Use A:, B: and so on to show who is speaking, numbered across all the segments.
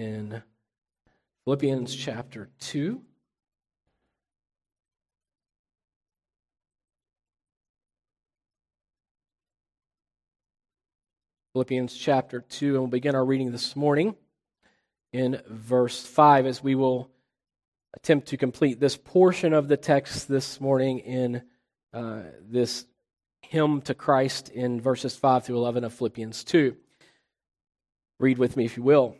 A: in Philippians chapter 2. Philippians chapter 2, and we'll begin our reading this morning in verse 5 as we will attempt to complete this portion of the text this morning in uh, this hymn to Christ in verses 5 through 11 of Philippians 2. Read with me, if you will.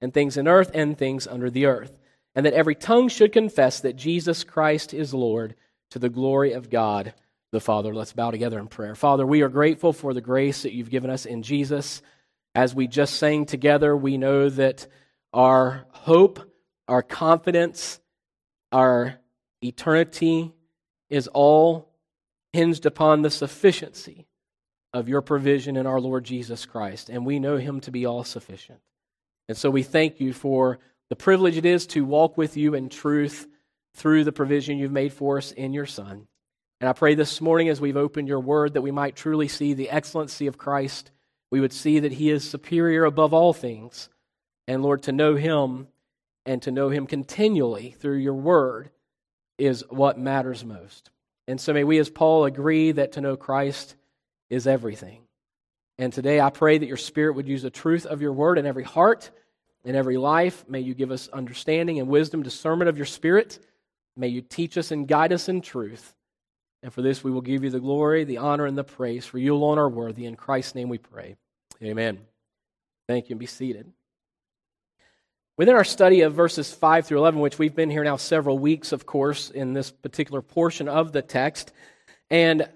A: and things in earth, and things under the earth, and that every tongue should confess that Jesus Christ is Lord, to the glory of God the Father. Let's bow together in prayer. Father, we are grateful for the grace that you've given us in Jesus. As we just sang together, we know that our hope, our confidence, our eternity, is all hinged upon the sufficiency of your provision in our Lord Jesus Christ, and we know him to be all sufficient. And so we thank you for the privilege it is to walk with you in truth through the provision you've made for us in your Son. And I pray this morning as we've opened your word that we might truly see the excellency of Christ. We would see that he is superior above all things. And Lord, to know him and to know him continually through your word is what matters most. And so may we, as Paul, agree that to know Christ is everything. And today I pray that your Spirit would use the truth of your word in every heart, in every life. May you give us understanding and wisdom, discernment of your Spirit. May you teach us and guide us in truth. And for this we will give you the glory, the honor, and the praise. For you alone are worthy. In Christ's name we pray. Amen. Thank you, and be seated. Within our study of verses 5 through 11, which we've been here now several weeks, of course, in this particular portion of the text, and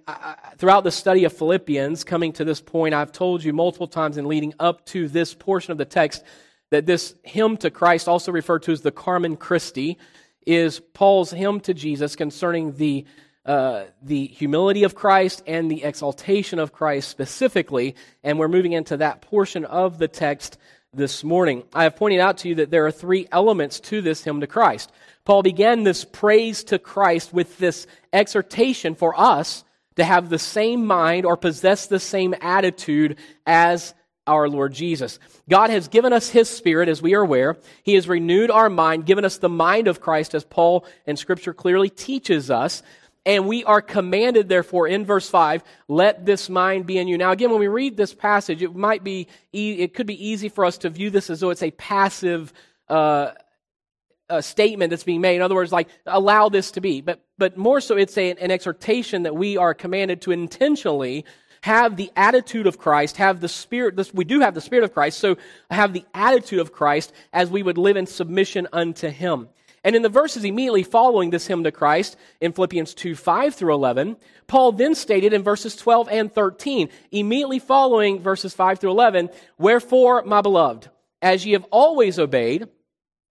A: throughout the study of Philippians, coming to this point, I've told you multiple times in leading up to this portion of the text that this hymn to Christ, also referred to as the Carmen Christi, is Paul's hymn to Jesus concerning the, uh, the humility of Christ and the exaltation of Christ specifically. And we're moving into that portion of the text this morning. I have pointed out to you that there are three elements to this hymn to Christ. Paul began this praise to Christ with this exhortation for us to have the same mind or possess the same attitude as our Lord Jesus. God has given us His Spirit, as we are aware. He has renewed our mind, given us the mind of Christ, as Paul in Scripture clearly teaches us. And we are commanded, therefore, in verse 5, let this mind be in you. Now, again, when we read this passage, it might be, it could be easy for us to view this as though it's a passive uh, a statement that's being made. In other words, like, allow this to be. But, but more so, it's a, an exhortation that we are commanded to intentionally have the attitude of Christ, have the Spirit, this, we do have the Spirit of Christ, so have the attitude of Christ as we would live in submission unto Him. And in the verses immediately following this hymn to Christ, in Philippians 2 5 through 11, Paul then stated in verses 12 and 13, immediately following verses 5 through 11, Wherefore, my beloved, as ye have always obeyed,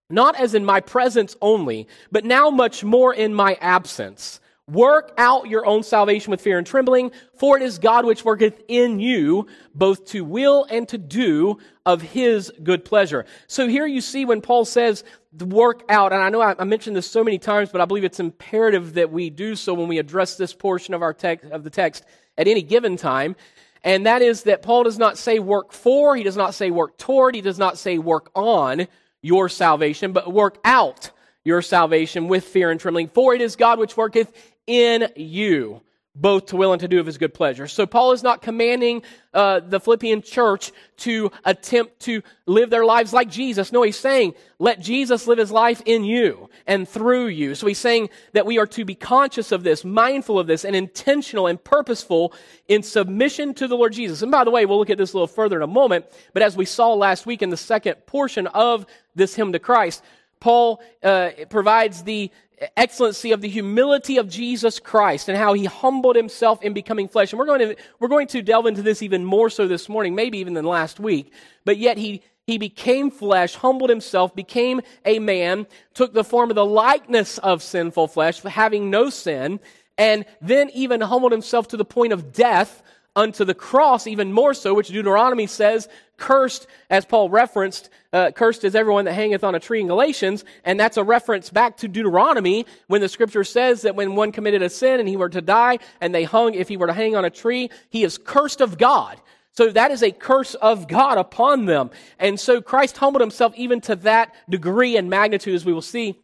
A: not as in my presence only, but now much more in my absence, Work out your own salvation with fear and trembling, for it is God which worketh in you both to will and to do of his good pleasure. So here you see when Paul says work out, and I know I, mentioned this so many times, but I believe it's imperative that we do so when we address this portion of our text, of the text at any given time. And that is that Paul does not say work for, he does not say work toward, he does not say work on your salvation, but work out your salvation with fear and trembling. For it is God which worketh in you, both to will and to do of his good pleasure. So Paul is not commanding uh, the Philippian church to attempt to live their lives like Jesus. No, he's saying, let Jesus live his life in you and through you. So he's saying that we are to be conscious of this, mindful of this, and intentional and purposeful in submission to the Lord Jesus. And by the way, we'll look at this a little further in a moment, but as we saw last week in the second portion of this hymn to Christ, Paul uh, provides the excellency of the humility of Jesus Christ and how he humbled himself in becoming flesh. And we're going to, we're going to delve into this even more so this morning, maybe even than last week. But yet he, he became flesh, humbled himself, became a man, took the form of the likeness of sinful flesh, having no sin, and then even humbled himself to the point of death unto the cross, even more so, which Deuteronomy says, cursed, as Paul referenced, uh, cursed is everyone that hangeth on a tree in Galatians, and that's a reference back to Deuteronomy when the scripture says that when one committed a sin and he were to die and they hung, if he were to hang on a tree, he is cursed of God. So that is a curse of God upon them. And so Christ humbled himself even to that degree and magnitude, as we will see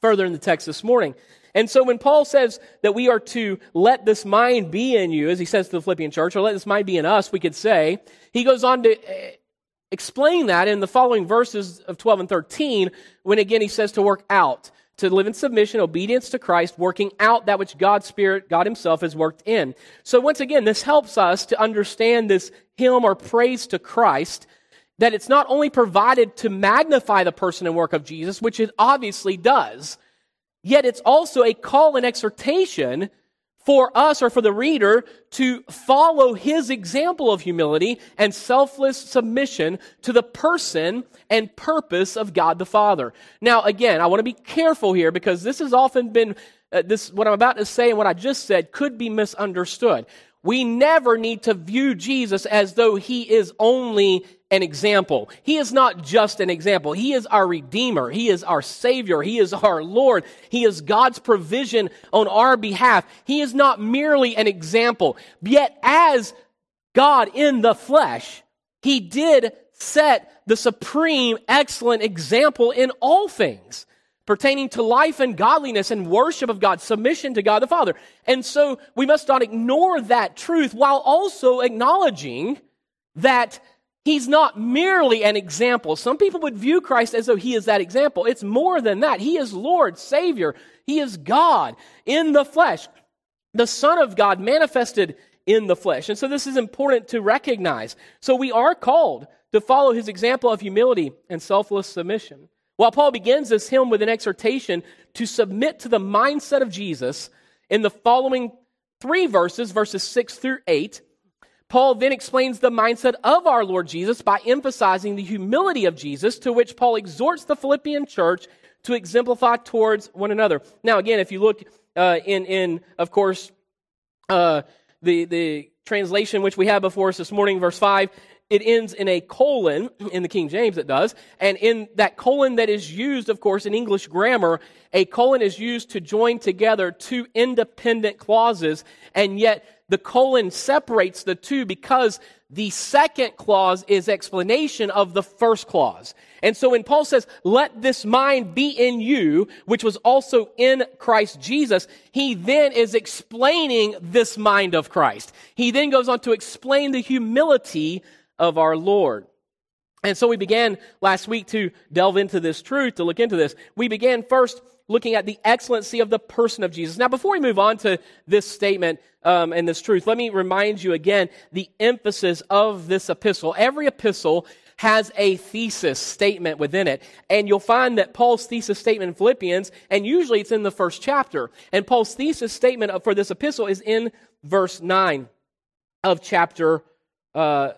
A: further in the text this morning. And so when Paul says that we are to let this mind be in you, as he says to the Philippian church, or let this mind be in us, we could say, he goes on to eh, explain that in the following verses of 12 and 13, when again he says to work out, to live in submission, obedience to Christ, working out that which God's Spirit, God Himself, has worked in. So once again, this helps us to understand this hymn or praise to Christ, that it's not only provided to magnify the person and work of Jesus, which it obviously does, Yet it's also a call and exhortation for us or for the reader to follow his example of humility and selfless submission to the person and purpose of God the Father. Now, again, I want to be careful here because this has often been, uh, this, what I'm about to say and what I just said could be misunderstood. We never need to view Jesus as though he is only an example. He is not just an example. He is our Redeemer. He is our Savior. He is our Lord. He is God's provision on our behalf. He is not merely an example. Yet, as God in the flesh, He did set the supreme, excellent example in all things pertaining to life and godliness and worship of God, submission to God the Father. And so we must not ignore that truth while also acknowledging that he's not merely an example. Some people would view Christ as though he is that example. It's more than that. He is Lord, Savior. He is God in the flesh, the Son of God manifested in the flesh. And so this is important to recognize. So we are called to follow his example of humility and selfless submission. While Paul begins this hymn with an exhortation to submit to the mindset of Jesus in the following three verses, verses 6 through 8, Paul then explains the mindset of our Lord Jesus by emphasizing the humility of Jesus, to which Paul exhorts the Philippian church to exemplify towards one another. Now, again, if you look uh, in, in, of course, uh, the, the translation which we have before us this morning, verse 5, it ends in a colon, in the King James it does, and in that colon that is used, of course, in English grammar, a colon is used to join together two independent clauses, and yet the colon separates the two because the second clause is explanation of the first clause. And so when Paul says, let this mind be in you, which was also in Christ Jesus, he then is explaining this mind of Christ. He then goes on to explain the humility of our Lord. And so we began last week to delve into this truth, to look into this. We began first looking at the excellency of the person of Jesus. Now, before we move on to this statement um, and this truth, let me remind you again the emphasis of this epistle. Every epistle has a thesis statement within it. And you'll find that Paul's thesis statement in Philippians, and usually it's in the first chapter. And Paul's thesis statement for this epistle is in verse 9 of chapter uh,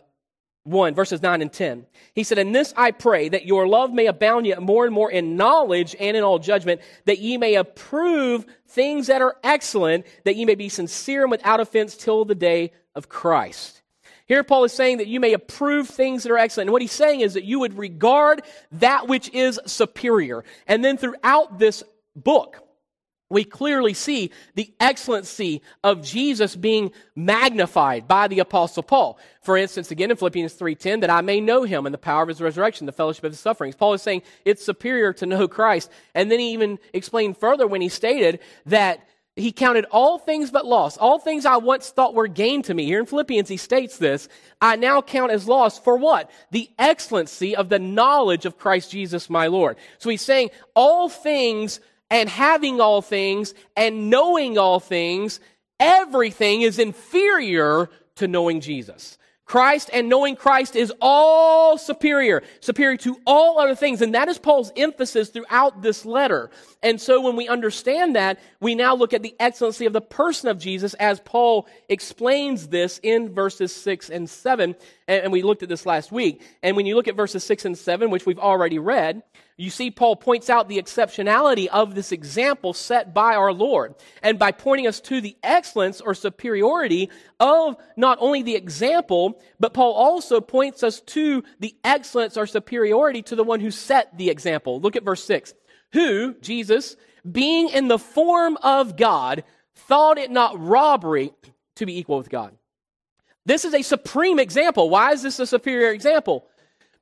A: 1, verses 9 and 10. He said, In this I pray that your love may abound yet more and more in knowledge and in all judgment, that ye may approve things that are excellent, that ye may be sincere and without offense till the day of Christ. Here, Paul is saying that you may approve things that are excellent. And what he's saying is that you would regard that which is superior. And then throughout this book, we clearly see the excellency of Jesus being magnified by the apostle Paul. For instance, again in Philippians 3:10 that I may know him and the power of his resurrection, the fellowship of his sufferings. Paul is saying it's superior to know Christ. And then he even explained further when he stated that he counted all things but loss. All things I once thought were gain to me. Here in Philippians, he states this. I now count as loss for what? The excellency of the knowledge of Christ Jesus my Lord. So he's saying all things and having all things and knowing all things, everything is inferior to knowing Jesus. Christ and knowing Christ is all superior, superior to all other things. And that is Paul's emphasis throughout this letter. And so when we understand that, we now look at the excellency of the person of Jesus as Paul explains this in verses 6 and 7. And, and we looked at this last week. And when you look at verses 6 and 7, which we've already read, you see Paul points out the exceptionality of this example set by our Lord. And by pointing us to the excellence or superiority of not only the example, but Paul also points us to the excellence or superiority to the one who set the example. Look at verse 6. Who, Jesus, being in the form of God, thought it not robbery to be equal with God. This is a supreme example. Why is this a superior example?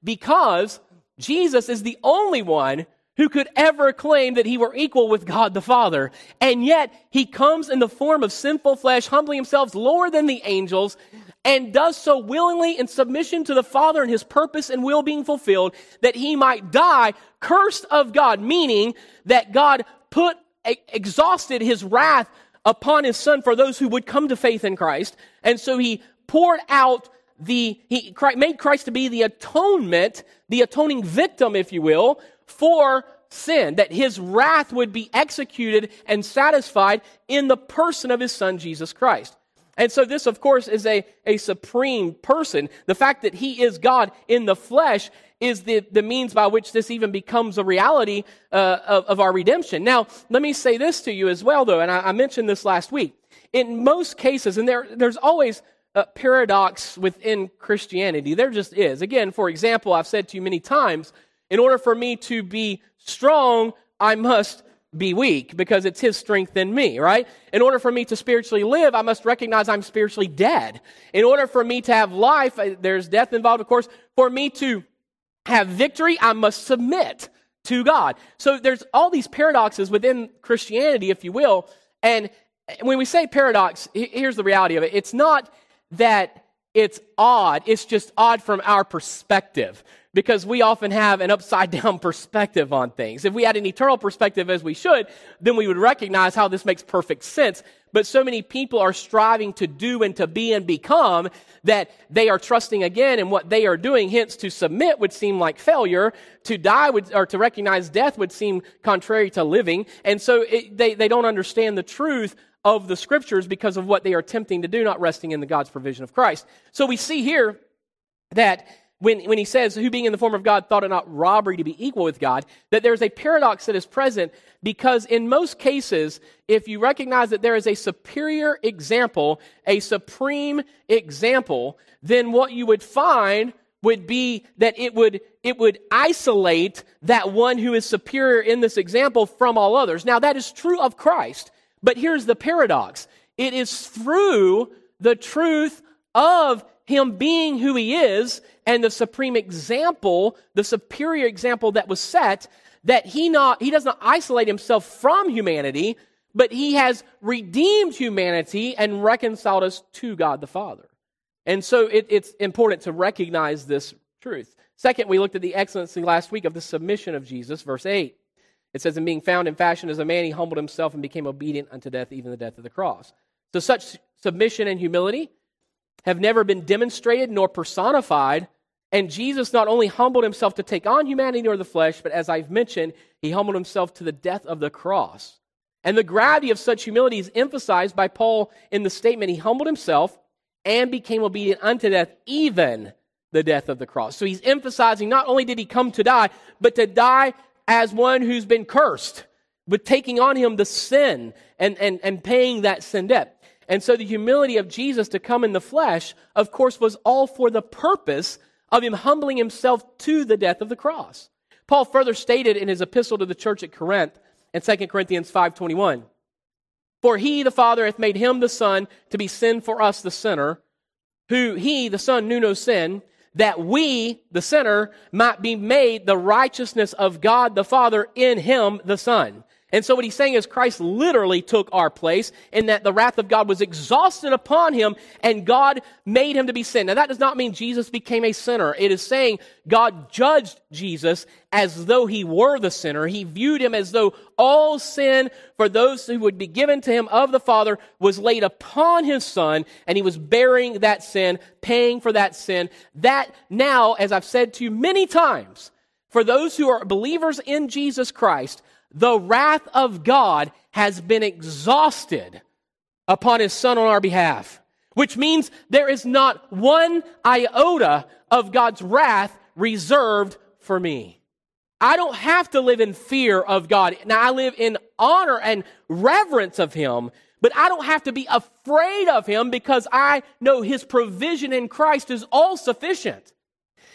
A: Because Jesus is the only one who could ever claim that he were equal with God the Father. And yet, he comes in the form of sinful flesh, humbling himself lower than the angels, and does so willingly in submission to the Father and his purpose and will being fulfilled, that he might die cursed of God, meaning that God put, exhausted his wrath upon his son for those who would come to faith in Christ. And so he poured out the, he made Christ to be the atonement, the atoning victim, if you will, for sin, that his wrath would be executed and satisfied in the person of his son, Jesus Christ. And so this, of course, is a, a supreme person. The fact that he is God in the flesh is the, the means by which this even becomes a reality uh, of, of, our redemption. Now, let me say this to you as well, though, and I, I mentioned this last week. In most cases, and there, there's always a paradox within Christianity, there just is. Again, for example, I've said to you many times, in order for me to be strong, I must be weak because it's his strength in me, right? In order for me to spiritually live, I must recognize I'm spiritually dead. In order for me to have life, uh, there's death involved, of course. For me to have victory, I must submit to God. So there's all these paradoxes within Christianity, if you will. And when we say paradox, here's the reality of it. It's not that it's odd, it's just odd from our perspective because we often have an upside down perspective on things. If we had an eternal perspective as we should, then we would recognize how this makes perfect sense. But so many people are striving to do and to be and become that they are trusting again in what they are doing. Hence, to submit would seem like failure. To die would, or to recognize death would seem contrary to living. And so it, they, they don't understand the truth of the scriptures because of what they are attempting to do, not resting in the God's provision of Christ. So we see here that when, when he says, who being in the form of God thought it not robbery to be equal with God, that there's a paradox that is present because in most cases, if you recognize that there is a superior example, a supreme example, then what you would find would be that it would, it would isolate that one who is superior in this example from all others. Now that is true of Christ, but here's the paradox. It is through the truth of him being who he is and the supreme example, the superior example that was set, that he not he does not isolate himself from humanity, but he has redeemed humanity and reconciled us to God the Father. And so it, it's important to recognize this truth. Second, we looked at the excellency last week of the submission of Jesus, verse 8. It says, In being found in fashion as a man, he humbled himself and became obedient unto death, even the death of the cross. So such submission and humility have never been demonstrated nor personified. And Jesus not only humbled himself to take on humanity or the flesh, but as I've mentioned, he humbled himself to the death of the cross. And the gravity of such humility is emphasized by Paul in the statement he humbled himself and became obedient unto death, even the death of the cross. So he's emphasizing not only did he come to die, but to die as one who's been cursed, with taking on him the sin and, and, and paying that sin debt. And so the humility of Jesus to come in the flesh, of course, was all for the purpose of him humbling himself to the death of the cross. Paul further stated in his epistle to the church at Corinth in 2 Corinthians 5:21, "For he the Father hath made him the Son to be sin for us the sinner, who he the Son knew no sin, that we the sinner might be made the righteousness of God the Father in him the Son." And so what he's saying is Christ literally took our place in that the wrath of God was exhausted upon him and God made him to be sin. Now that does not mean Jesus became a sinner. It is saying God judged Jesus as though he were the sinner. He viewed him as though all sin for those who would be given to him of the Father was laid upon his son and he was bearing that sin, paying for that sin. That now, as I've said to you many times, for those who are believers in Jesus Christ, the wrath of God has been exhausted upon his son on our behalf. which means there is not one iota of God's wrath reserved for me. I don't have to live in fear of God. Now I live in honor and reverence of Him, but I don't have to be afraid of Him because I know His provision in Christ is all sufficient.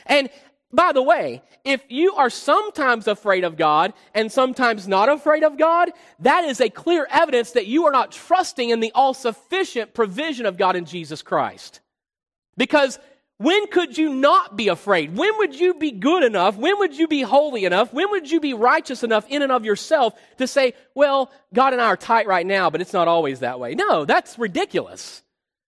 A: And by the way, if you are sometimes afraid of God and sometimes not afraid of God, that is a clear evidence that you are not trusting in the all sufficient provision of God in Jesus Christ. Because when could you not be afraid? When would you be good enough? When would you be holy enough? When would you be righteous enough in and of yourself to say, well, God and I are tight right now, but it's not always that way? No, that's ridiculous.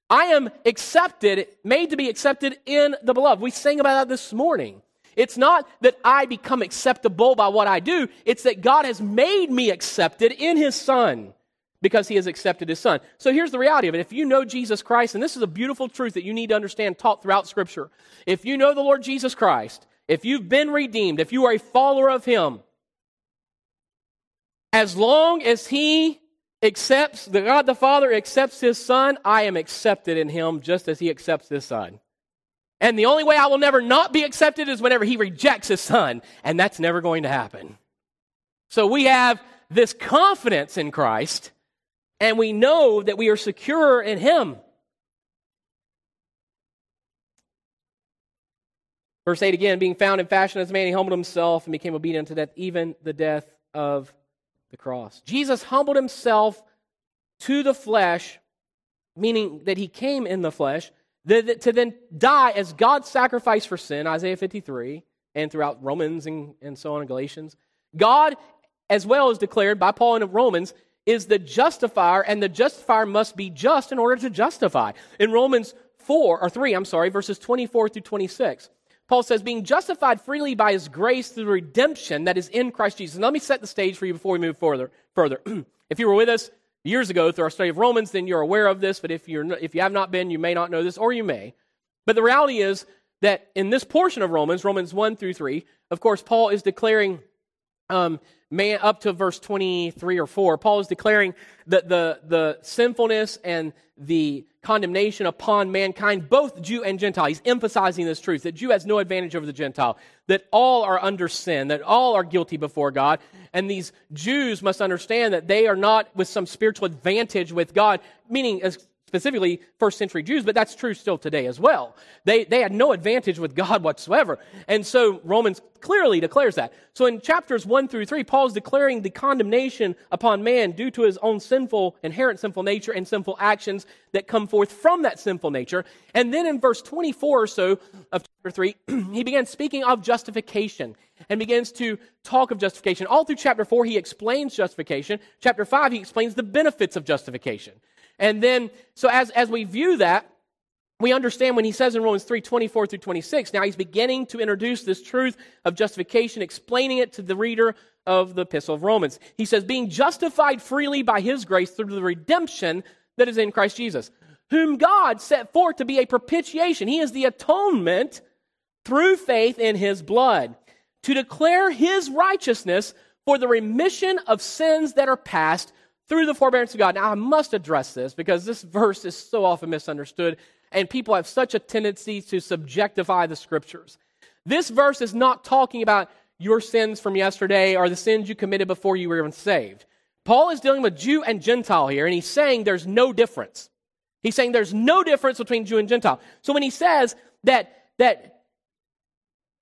A: I am accepted, made to be accepted in the beloved. We sang about that this morning. It's not that I become acceptable by what I do, it's that God has made me accepted in His Son because He has accepted His Son. So here's the reality of it. If you know Jesus Christ, and this is a beautiful truth that you need to understand taught throughout Scripture. If you know the Lord Jesus Christ, if you've been redeemed, if you are a follower of Him, as long as He accepts, the God the Father accepts His Son, I am accepted in Him just as He accepts His Son. And the only way I will never not be accepted is whenever he rejects his son. And that's never going to happen. So we have this confidence in Christ, and we know that we are secure in him. Verse 8 again, being found in fashion as a man, he humbled himself and became obedient to death, even the death of the cross. Jesus humbled himself to the flesh, meaning that he came in the flesh to then die as God's sacrifice for sin, Isaiah 53, and throughout Romans and, and so on in Galatians. God, as well as declared by Paul in Romans, is the justifier, and the justifier must be just in order to justify. In Romans 4, or 3, I'm sorry, verses 24 through 26, Paul says, being justified freely by his grace through the redemption that is in Christ Jesus. And let me set the stage for you before we move further. further. if you were with us years ago through our study of Romans, then you're aware of this. But if, you're, if you have not been, you may not know this, or you may. But the reality is that in this portion of Romans, Romans 1 through 3, of course, Paul is declaring um, man up to verse 23 or 4 paul is declaring that the, the sinfulness and the condemnation upon mankind both jew and gentile. He's emphasizing this truth that jew has no advantage over the gentile that all are under sin that all are guilty before god. And these jews must understand that they are not with some spiritual advantage with god meaning as specifically first century Jews, but that's true still today as well. They, they had no advantage with God whatsoever. And so Romans clearly declares that. So in chapters 1 through 3, Paul is declaring the condemnation upon man due to his own sinful, inherent sinful nature and sinful actions that come forth from that sinful nature. And then in verse 24 or so of chapter 3, he begins speaking of justification and begins to talk of justification. All through chapter 4, he explains justification. Chapter 5, he explains the benefits of justification. And then, so as, as we view that, we understand when he says in Romans 3 24 through 26, now he's beginning to introduce this truth of justification, explaining it to the reader of the Epistle of Romans. He says, being justified freely by his grace through the redemption that is in Christ Jesus, whom God set forth to be a propitiation. He is the atonement through faith in his blood, to declare his righteousness for the remission of sins that are past through the forbearance of God. Now, I must address this because this verse is so often misunderstood, and people have such a tendency to subjectify the scriptures. This verse is not talking about your sins from yesterday or the sins you committed before you were even saved. Paul is dealing with Jew and Gentile here, and he's saying there's no difference. He's saying there's no difference between Jew and Gentile. So when he says that, that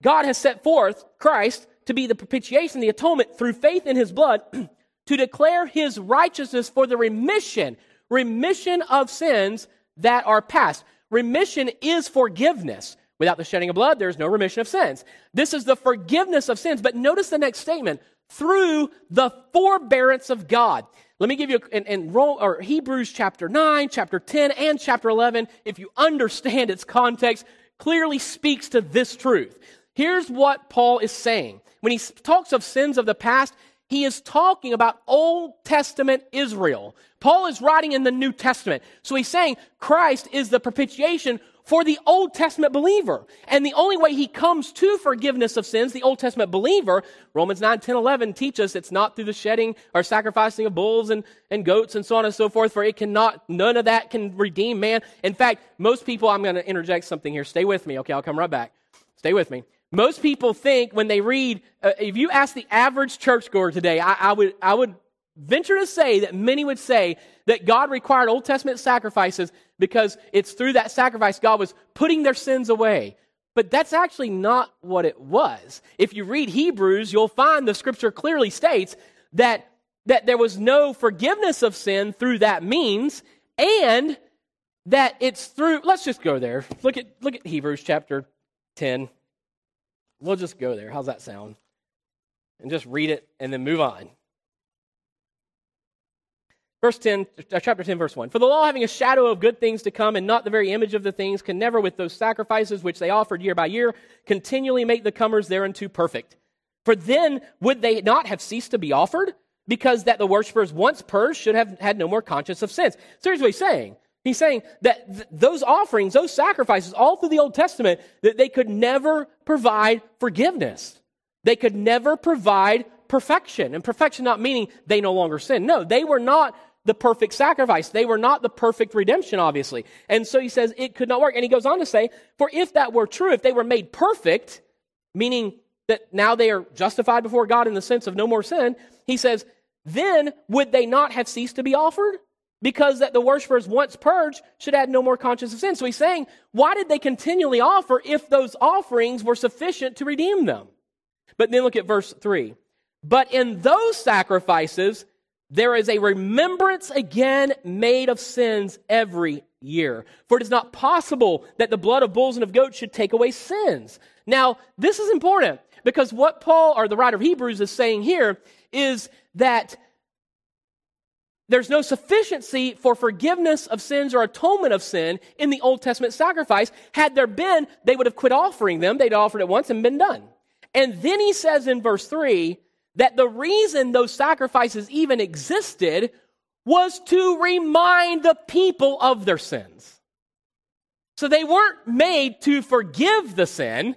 A: God has set forth Christ to be the propitiation, the atonement through faith in his blood, to declare his righteousness for the remission, remission of sins that are past. Remission is forgiveness. Without the shedding of blood, there is no remission of sins. This is the forgiveness of sins. But notice the next statement through the forbearance of God. Let me give you in, in or Hebrews chapter 9, chapter 10, and chapter 11, if you understand its context, clearly speaks to this truth. Here's what Paul is saying. When he talks of sins of the past, he is talking about Old Testament Israel. Paul is writing in the New Testament. So he's saying Christ is the propitiation for the Old Testament believer. And the only way he comes to forgiveness of sins, the Old Testament believer, Romans 9, 10, 11 teach us it's not through the shedding or sacrificing of bulls and, and goats and so on and so forth, for it cannot, none of that can redeem man. In fact, most people, I'm going to interject something here. Stay with me, okay? I'll come right back. Stay with me. Most people think when they read, uh, if you ask the average churchgoer today, I, I, would, I would venture to say that many would say that God required Old Testament sacrifices because it's through that sacrifice God was putting their sins away. But that's actually not what it was. If you read Hebrews, you'll find the scripture clearly states that, that there was no forgiveness of sin through that means, and that it's through, let's just go there. Look at, look at Hebrews chapter 10. We'll just go there. How's that sound? And just read it and then move on. Verse 10, uh, chapter 10, verse 1. For the law, having a shadow of good things to come and not the very image of the things, can never, with those sacrifices which they offered year by year, continually make the comers thereunto perfect. For then would they not have ceased to be offered? Because that the worshippers once purged should have had no more conscience of sins. So here's what he's saying. He's saying that th- those offerings, those sacrifices, all through the Old Testament, that they could never provide forgiveness. They could never provide perfection. And perfection not meaning they no longer sin. No, they were not the perfect sacrifice. They were not the perfect redemption, obviously. And so he says it could not work. And he goes on to say, for if that were true, if they were made perfect, meaning that now they are justified before God in the sense of no more sin, he says, then would they not have ceased to be offered? Because that the worshippers once purged should add no more conscience of sin. So he's saying, why did they continually offer if those offerings were sufficient to redeem them? But then look at verse 3. But in those sacrifices, there is a remembrance again made of sins every year. For it is not possible that the blood of bulls and of goats should take away sins. Now, this is important because what Paul, or the writer of Hebrews, is saying here is that there's no sufficiency for forgiveness of sins or atonement of sin in the Old Testament sacrifice. Had there been, they would have quit offering them. They'd offered it once and been done. And then he says in verse 3 that the reason those sacrifices even existed was to remind the people of their sins. So they weren't made to forgive the sin,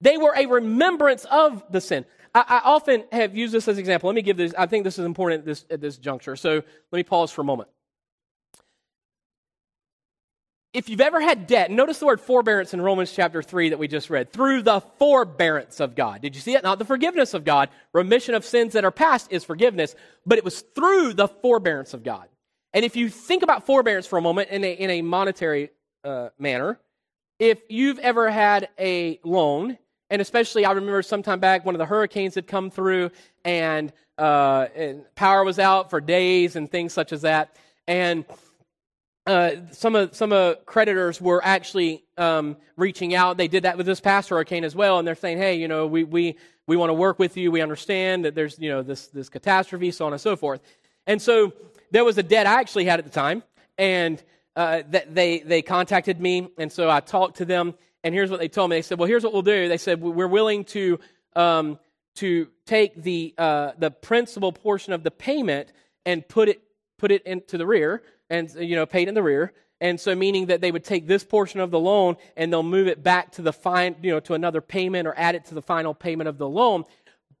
A: they were a remembrance of the sin. I, often have used this as an example. Let me give this, I think this is important at this, at this juncture. So let me pause for a moment if you've ever had debt, notice the word forbearance in Romans chapter 3 that we just read. Through the forbearance of God. Did you see it? Not the forgiveness of God. Remission of sins that are past is forgiveness, but it was through the forbearance of God. And if you think about forbearance for a moment in a, in a monetary uh, manner, if you've ever had a loan, and especially I remember sometime back one of the hurricanes had come through and, uh, and power was out for days and things such as that. And uh, some of some of creditors were actually um, reaching out. They did that with this past hurricane as well, and they're saying, "Hey, you know, we we we want to work with you. We understand that there's you know this this catastrophe, so on and so forth." And so there was a debt I actually had at the time, and uh, that they they contacted me, and so I talked to them, and here's what they told me. They said, "Well, here's what we'll do." They said, "We're willing to um, to take the uh, the principal portion of the payment and put it put it into the rear." and you know paid in the rear and so meaning that they would take this portion of the loan and they'll move it back to the fine you know to another payment or add it to the final payment of the loan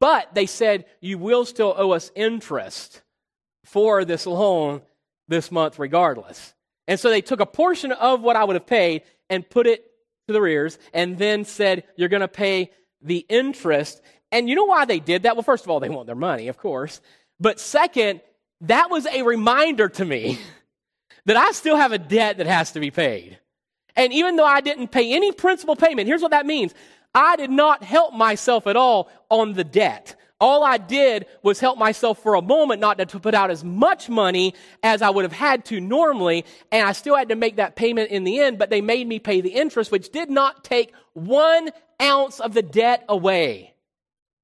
A: but they said you will still owe us interest for this loan this month regardless and so they took a portion of what i would have paid and put it to the rears and then said you're going to pay the interest and you know why they did that well first of all they want their money of course but second that was a reminder to me that I still have a debt that has to be paid. And even though I didn't pay any principal payment, here's what that means I did not help myself at all on the debt. All I did was help myself for a moment not to put out as much money as I would have had to normally, and I still had to make that payment in the end, but they made me pay the interest, which did not take one ounce of the debt away.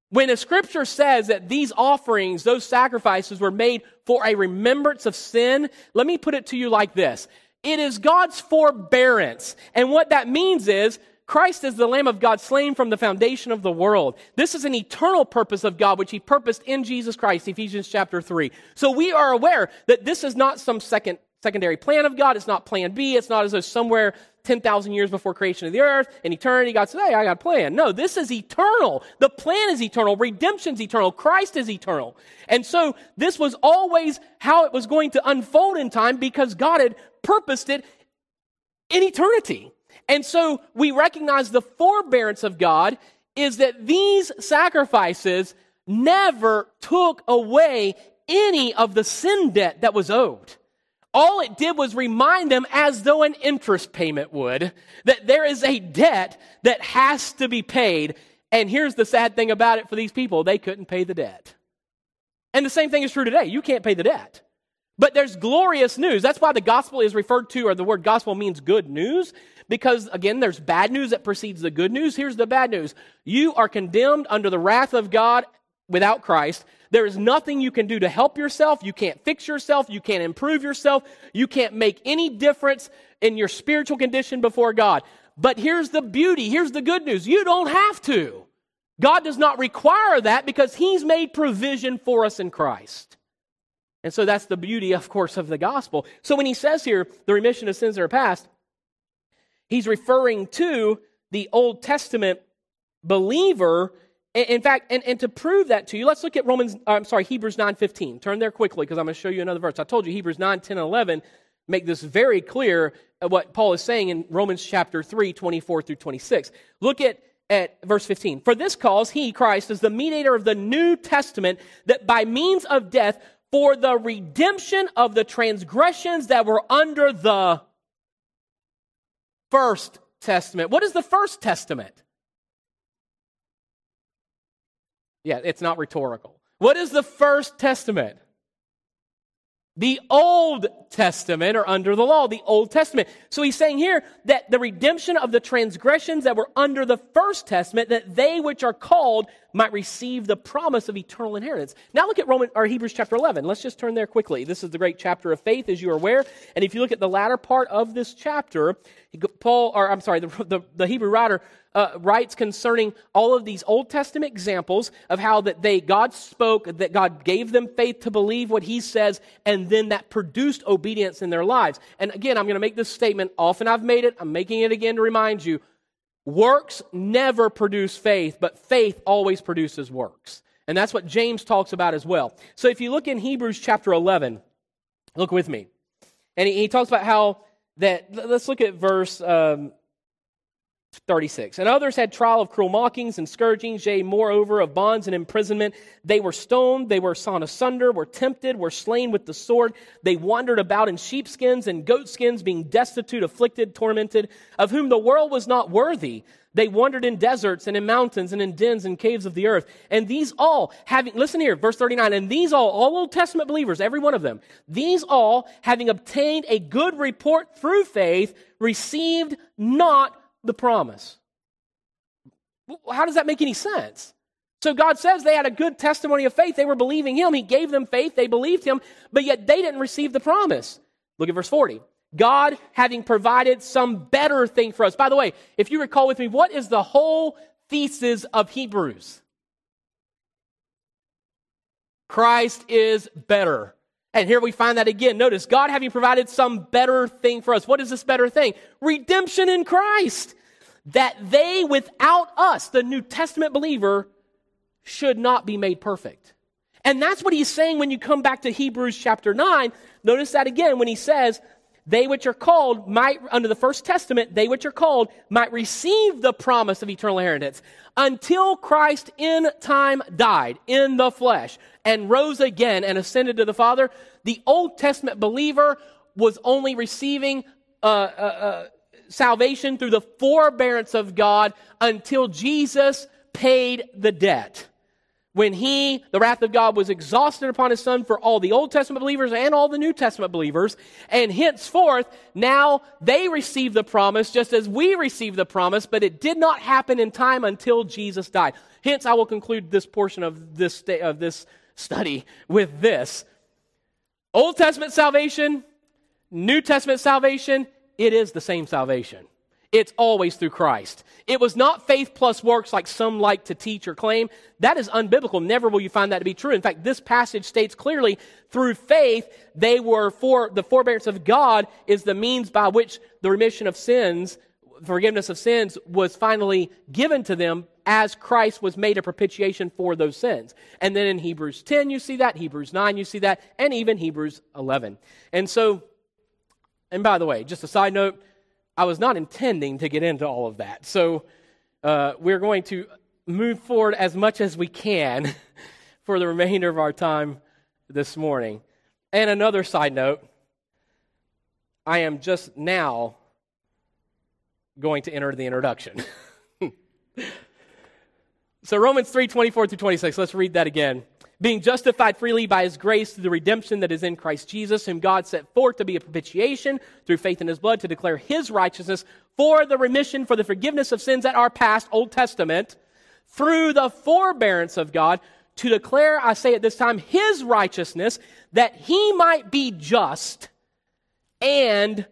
A: When the scripture says that these offerings, those sacrifices were made for a remembrance of sin, let me put it to you like this. It is God's forbearance. And what that means is Christ is the Lamb of God slain from the foundation of the world. This is an eternal purpose of God, which He purposed in Jesus Christ, Ephesians chapter 3. So we are aware that this is not some second, secondary plan of God. It's not plan B. It's not as though somewhere 10,000 years before creation of the earth, in eternity, God said, hey, I got a plan. No, this is eternal. The plan is eternal. Redemption's eternal. Christ is eternal. And so this was always how it was going to unfold in time because God had purposed it in eternity. And so we recognize the forbearance of God is that these sacrifices never took away any of the sin debt that was owed. All it did was remind them, as though an interest payment would, that there is a debt that has to be paid. And here's the sad thing about it for these people they couldn't pay the debt. And the same thing is true today. You can't pay the debt. But there's glorious news. That's why the gospel is referred to, or the word gospel means good news, because again, there's bad news that precedes the good news. Here's the bad news you are condemned under the wrath of God without Christ. There is nothing you can do to help yourself. You can't fix yourself. You can't improve yourself. You can't make any difference in your spiritual condition before God. But here's the beauty. Here's the good news. You don't have to. God does not require that because He's made provision for us in Christ. And so that's the beauty, of course, of the gospel. So when He says here, the remission of sins that are past, He's referring to the Old Testament believer in fact, and, and to prove that to you, let's look at Romans, uh, I'm sorry, Hebrews 9.15. Turn there quickly because I'm going to show you another verse. I told you Hebrews 9, 10, and 11 make this very clear what Paul is saying in Romans chapter 3, 24 through 26. Look at, at verse 15. For this cause, he, Christ, is the mediator of the New Testament, that by means of death, for the redemption of the transgressions that were under the first testament. What is the first testament? Yeah, it's not rhetorical. What is the first testament? The Old Testament or under the law, the Old Testament. So he's saying here that the redemption of the transgressions that were under the first testament, that they which are called might receive the promise of eternal inheritance. Now look at Roman or Hebrews chapter 11. Let's just turn there quickly. This is the great chapter of faith, as you are aware. And if you look at the latter part of this chapter, Paul, or I'm sorry, the, the, the Hebrew writer uh, writes concerning all of these Old Testament examples of how that they God spoke, that God gave them faith to believe what He says, and then that produced obedience in their lives. And again, I'm going to make this statement. Often I've made it. I'm making it again to remind you. Works never produce faith, but faith always produces works. And that's what James talks about as well. So if you look in Hebrews chapter 11, look with me. And he, he talks about how that, let's look at verse um, 36. And others had trial of cruel mockings and scourgings, yea, moreover, of bonds and imprisonment. They were stoned, they were sawn asunder, were tempted, were slain with the sword. They wandered about in sheepskins and goatskins, being destitute, afflicted, tormented, of whom the world was not worthy. They wandered in deserts and in mountains and in dens and caves of the earth. And these all, having, listen here, verse 39, and these all, all Old Testament believers, every one of them, these all, having obtained a good report through faith, received not the promise. How does that make any sense? So God says they had a good testimony of faith. They were believing Him. He gave them faith. They believed Him, but yet they didn't receive the promise. Look at verse 40. God having provided some better thing for us. By the way, if you recall with me, what is the whole thesis of Hebrews? Christ is better. And here we find that again. Notice God having provided some better thing for us. What is this better thing? Redemption in Christ. That they without us, the New Testament believer, should not be made perfect. And that's what he's saying when you come back to Hebrews chapter 9. Notice that again when he says, they which are called might, under the first testament, they which are called might receive the promise of eternal inheritance until Christ in time died in the flesh and rose again and ascended to the Father. The Old Testament believer was only receiving uh, uh, uh, salvation through the forbearance of God until Jesus paid the debt when he, the wrath of God, was exhausted upon his son for all the Old Testament believers and all the New Testament believers. And henceforth, now they receive the promise just as we receive the promise, but it did not happen in time until Jesus died. Hence, I will conclude this portion of this, of this study with this. Old Testament salvation, New Testament salvation, it is the same salvation. It's always through Christ. It was not faith plus works like some like to teach or claim. That is unbiblical. Never will you find that to be true. In fact, this passage states clearly through faith, they were for the forbearance of God is the means by which the remission of sins, forgiveness of sins was finally given to them as Christ was made a propitiation for those sins. And then in Hebrews 10, you see that. Hebrews 9, you see that. And even Hebrews 11. And so, and by the way, just a side note, I was not intending to get into all of that. So uh, we're going to move forward as much as we can for the remainder of our time this morning. And another side note I am just now going to enter the introduction. so Romans 3 24 through 26, let's read that again being justified freely by his grace through the redemption that is in Christ Jesus, whom God set forth to be a propitiation through faith in his blood to declare his righteousness for the remission, for the forgiveness of sins that are past, Old Testament, through the forbearance of God, to declare, I say at this time, his righteousness, that he might be just and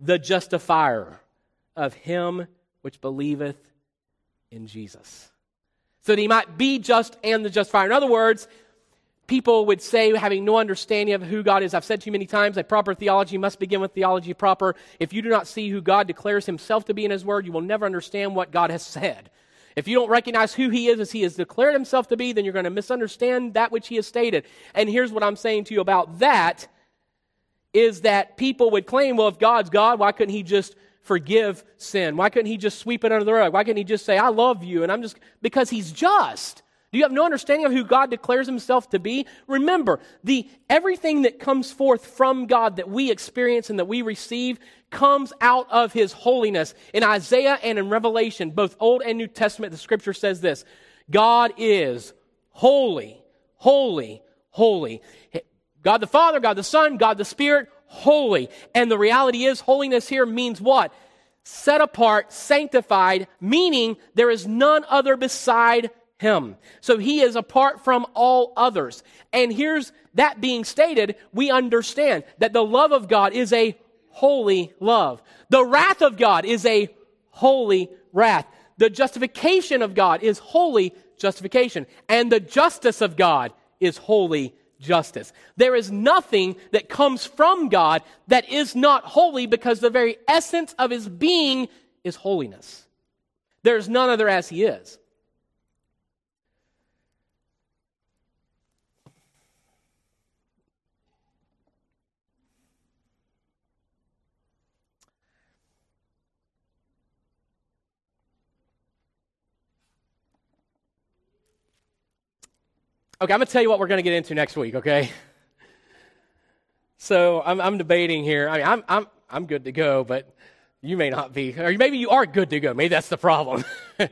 A: the justifier of him which believeth in Jesus. So that he might be just and the justifier. In other words, people would say, having no understanding of who God is, I've said too many times, a proper theology must begin with theology proper. If you do not see who God declares himself to be in his word, you will never understand what God has said. If you don't recognize who he is as he has declared himself to be, then you're going to misunderstand that which he has stated. And here's what I'm saying to you about that is that people would claim, well, if God's God, why couldn't he just forgive sin? Why couldn't he just sweep it under the rug? Why couldn't he just say, I love you? And I'm just, because he's just. Do you have no understanding of who God declares himself to be? Remember, the everything that comes forth from God that we experience and that we receive comes out of his holiness. In Isaiah and in Revelation, both Old and New Testament, the scripture says this God is holy, holy, holy. God the Father, God the Son, God the Spirit, holy. And the reality is, holiness here means what? Set apart, sanctified, meaning there is none other beside him. So he is apart from all others. And here's that being stated, we understand that the love of God is a holy love. The wrath of God is a holy wrath. The justification of God is holy justification. And the justice of God is holy justice. There is nothing that comes from God that is not holy because the very essence of his being is holiness. There is none other as he is. Okay, I'm going to tell you what we're going to get into next week, okay? So I'm, I'm debating here. I mean, I'm, I'm, I'm good to go, but you may not be. Or maybe you are good to go. Maybe that's the problem.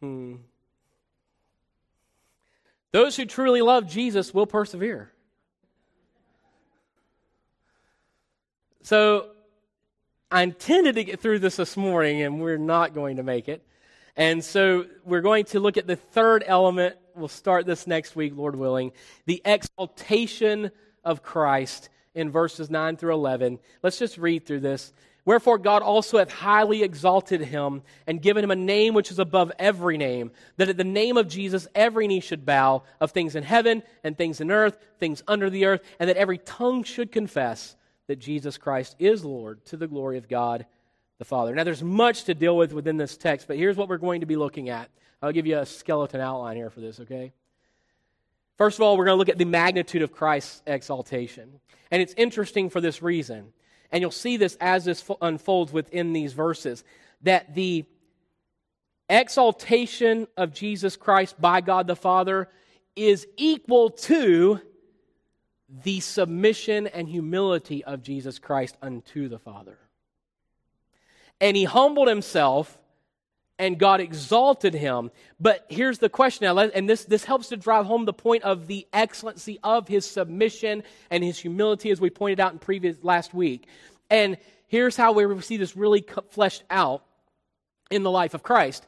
A: hmm. Those who truly love Jesus will persevere. So I intended to get through this this morning, and we're not going to make it. And so we're going to look at the third element. We'll start this next week, Lord willing. The exaltation of Christ in verses 9 through 11. Let's just read through this. Wherefore God also hath highly exalted him and given him a name which is above every name, that at the name of Jesus every knee should bow, of things in heaven and things in earth, things under the earth, and that every tongue should confess that Jesus Christ is Lord to the glory of God the Father. Now, there's much to deal with within this text, but here's what we're going to be looking at. I'll give you a skeleton outline here for this, okay? First of all, we're going to look at the magnitude of Christ's exaltation. And it's interesting for this reason. And you'll see this as this unfolds within these verses that the exaltation of Jesus Christ by God the Father is equal to the submission and humility of Jesus Christ unto the Father. And he humbled himself, and God exalted him. But here's the question now, and this, this helps to drive home the point of the excellency of his submission and his humility, as we pointed out in previous last week. And here's how we see this really fleshed out in the life of Christ.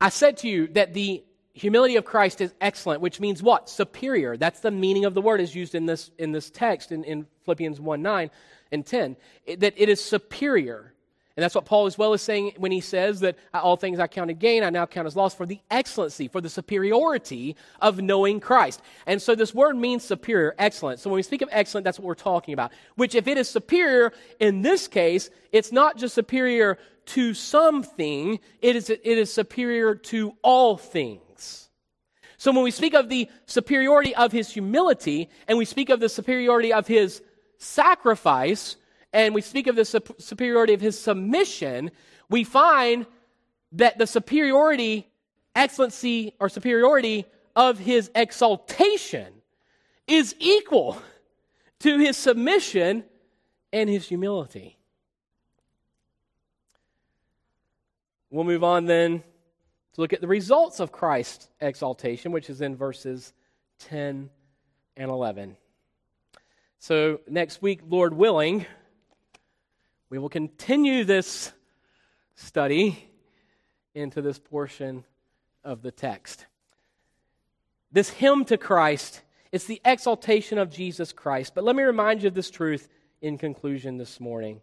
A: I said to you that the humility of Christ is excellent, which means what? Superior. That's the meaning of the word is used in this, in this text in, in Philippians 1 9 and 10. It, that it is superior. And that's what Paul as well is saying when he says that all things I count counted gain, I now count as loss for the excellency, for the superiority of knowing Christ. And so this word means superior, excellent. So when we speak of excellent, that's what we're talking about. Which if it is superior, in this case, it's not just superior to something, it is, it is superior to all things. So when we speak of the superiority of his humility, and we speak of the superiority of his sacrifice, and we speak of the superiority of his submission, we find that the superiority, excellency, or superiority of his exaltation is equal to his submission and his humility. We'll move on then to look at the results of Christ's exaltation, which is in verses 10 and 11. So, next week, Lord willing, we will continue this study into this portion of the text. This hymn to Christ, it's the exaltation of Jesus Christ. But let me remind you of this truth in conclusion this morning.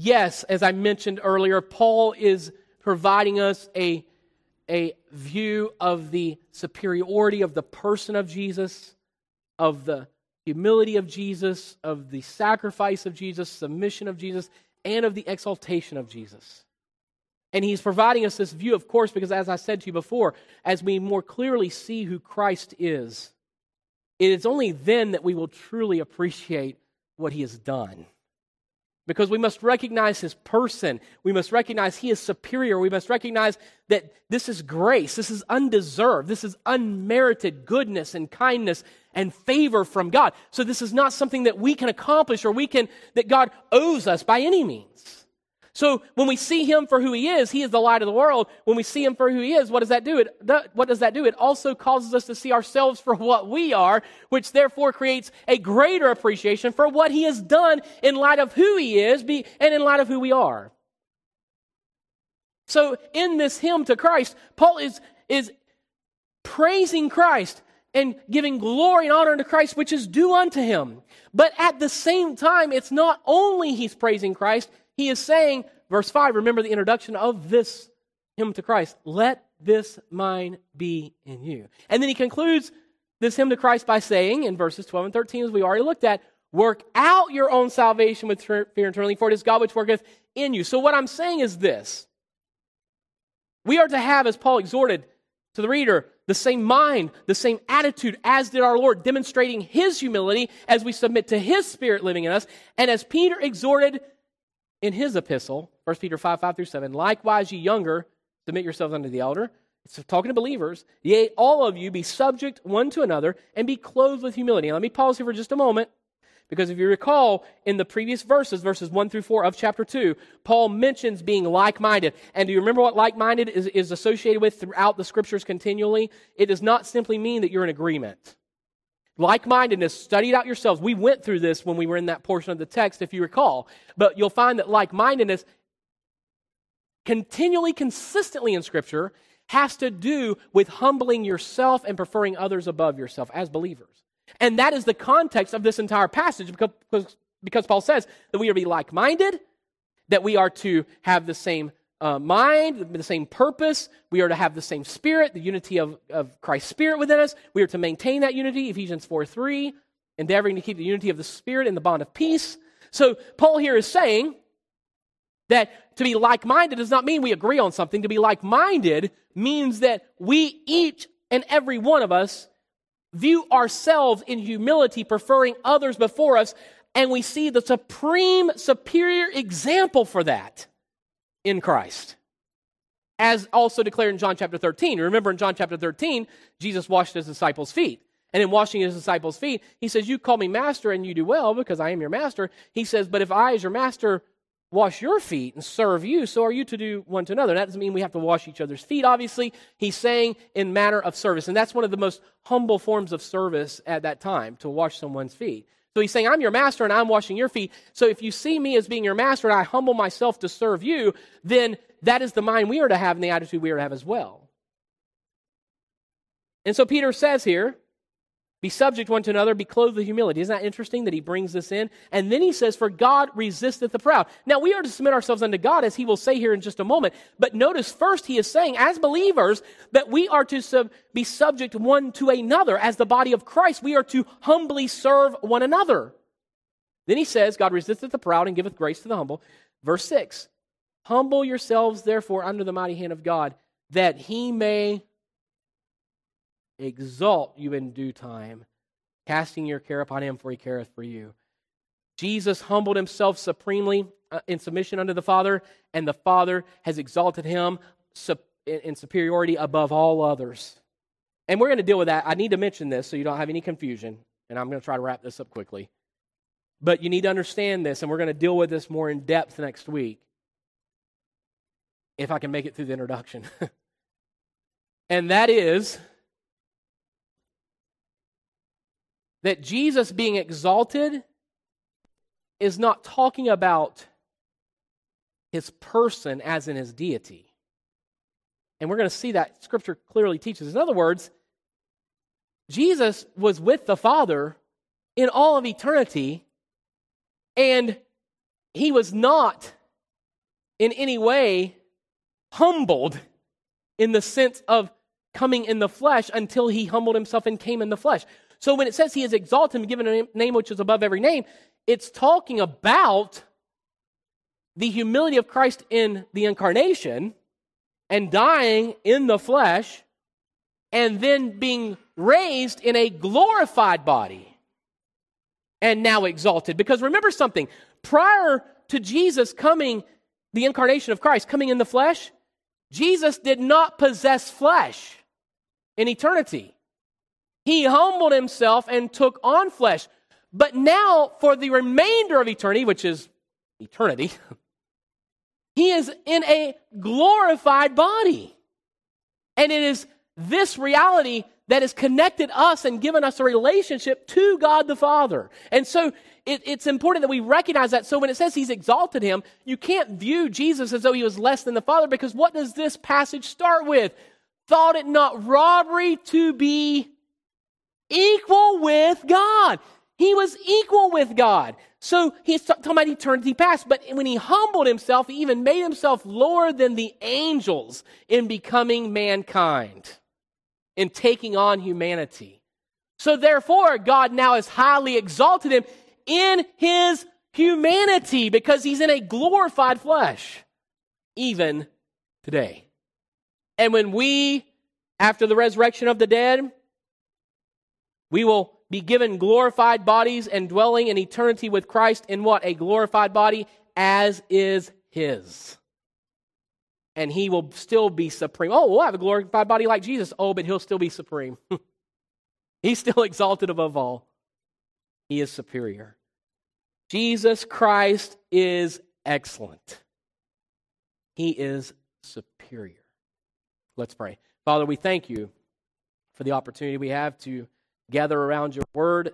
A: Yes, as I mentioned earlier, Paul is providing us a, a view of the superiority of the person of Jesus, of the humility of Jesus, of the sacrifice of Jesus, submission of Jesus, and of the exaltation of Jesus. And he's providing us this view, of course, because as I said to you before, as we more clearly see who Christ is, it is only then that we will truly appreciate what he has done. Because we must recognize his person. We must recognize he is superior. We must recognize that this is grace. This is undeserved. This is unmerited goodness and kindness and favor from God. So this is not something that we can accomplish or we can, that God owes us by any means. So when we see him for who he is, he is the light of the world. When we see him for who he is, what does that do? It, what does that do? It also causes us to see ourselves for what we are, which therefore creates a greater appreciation for what he has done in light of who he is and in light of who we are. So in this hymn to Christ, Paul is, is praising Christ and giving glory and honor to Christ, which is due unto him. But at the same time, it's not only he's praising Christ, he is saying, verse 5, remember the introduction of this hymn to Christ, let this mind be in you. And then he concludes this hymn to Christ by saying in verses 12 and 13, as we already looked at, work out your own salvation with fear and trembling, for it is God which worketh in you. So what I'm saying is this. We are to have, as Paul exhorted to the reader, the same mind, the same attitude as did our Lord, demonstrating his humility as we submit to his spirit living in us. And as Peter exhorted in his epistle, 1 Peter 5, 5 through 7, likewise, ye younger, submit yourselves unto the elder. It's talking to believers. Yea, all of you be subject one to another and be clothed with humility. Now, let me pause here for just a moment. Because if you recall in the previous verses, verses 1 through 4 of chapter 2, Paul mentions being like minded. And do you remember what like minded is, is associated with throughout the scriptures continually? It does not simply mean that you're in agreement. Like mindedness, study it out yourselves. We went through this when we were in that portion of the text, if you recall. But you'll find that like mindedness, continually, consistently in Scripture, has to do with humbling yourself and preferring others above yourself as believers. And that is the context of this entire passage because, because Paul says that we are to be like minded, that we are to have the same uh, mind, the same purpose. We are to have the same spirit, the unity of, of Christ's spirit within us. We are to maintain that unity, Ephesians 4 3, endeavoring to keep the unity of the spirit in the bond of peace. So, Paul here is saying that to be like minded does not mean we agree on something. To be like minded means that we, each and every one of us, view ourselves in humility, preferring others before us, and we see the supreme, superior example for that in Christ. As also declared in John chapter 13. Remember in John chapter 13, Jesus washed his disciples' feet. And in washing his disciples' feet, he says, You call me master and you do well because I am your master. He says, But if I, as your master, wash your feet and serve you, so are you to do one to another. And That doesn't mean we have to wash each other's feet, obviously. He's saying in manner of service. And that's one of the most humble forms of service at that time, to wash someone's feet. So he's saying, I'm your master and I'm washing your feet. So if you see me as being your master and I humble myself to serve you, then that is the mind we are to have and the attitude we are to have as well. And so Peter says here, be subject one to another, be clothed with humility. Isn't that interesting that he brings this in? And then he says, For God resisteth the proud. Now we are to submit ourselves unto God, as he will say here in just a moment. But notice first he is saying, as believers, that we are to sub- be subject one to another. As the body of Christ, we are to humbly serve one another. Then he says, God resisteth the proud and giveth grace to the humble. Verse 6 Humble yourselves, therefore, under the mighty hand of God, that he may exalt you in due time, casting your care upon him, for he careth for you. Jesus humbled himself supremely uh, in submission unto the Father, and the Father has exalted him in superiority above all others. And we're going to deal with that. I need to mention this so you don't have any confusion, and I'm going to try to wrap this up quickly. But you need to understand this, and we're going to deal with this more in depth next week, if I can make it through the introduction. and that is that Jesus being exalted is not talking about his person as in his deity. And we're going to see that scripture clearly teaches. In other words, Jesus was with the Father in all of eternity, and he was not in any way humbled in the sense of coming in the flesh until he humbled himself and came in the flesh. So when it says he is exalted and given a name which is above every name, it's talking about the humility of Christ in the incarnation and dying in the flesh and then being raised in a glorified body and now exalted. Because remember something, prior to Jesus coming, the incarnation of Christ coming in the flesh, Jesus did not possess flesh in eternity. He humbled himself and took on flesh. But now, for the remainder of eternity, which is eternity, he is in a glorified body. And it is this reality that has connected us and given us a relationship to God the Father. And so it, it's important that we recognize that. So when it says he's exalted him, you can't view Jesus as though he was less than the Father because what does this passage start with? Thought it not robbery to be equal with God. He was equal with God. So he's talking about eternity past, but when he humbled himself, he even made himself lower than the angels in becoming mankind, in taking on humanity. So therefore, God now has highly exalted him in his humanity because he's in a glorified flesh, even today. And when we, after the resurrection of the dead, we will be given glorified bodies and dwelling in eternity with Christ in what? A glorified body as is his. And he will still be supreme. Oh, we'll have a glorified body like Jesus. Oh, but he'll still be supreme. He's still exalted above all. He is superior. Jesus Christ is excellent. He is superior. Let's pray. Father, we thank you for the opportunity we have to gather around your word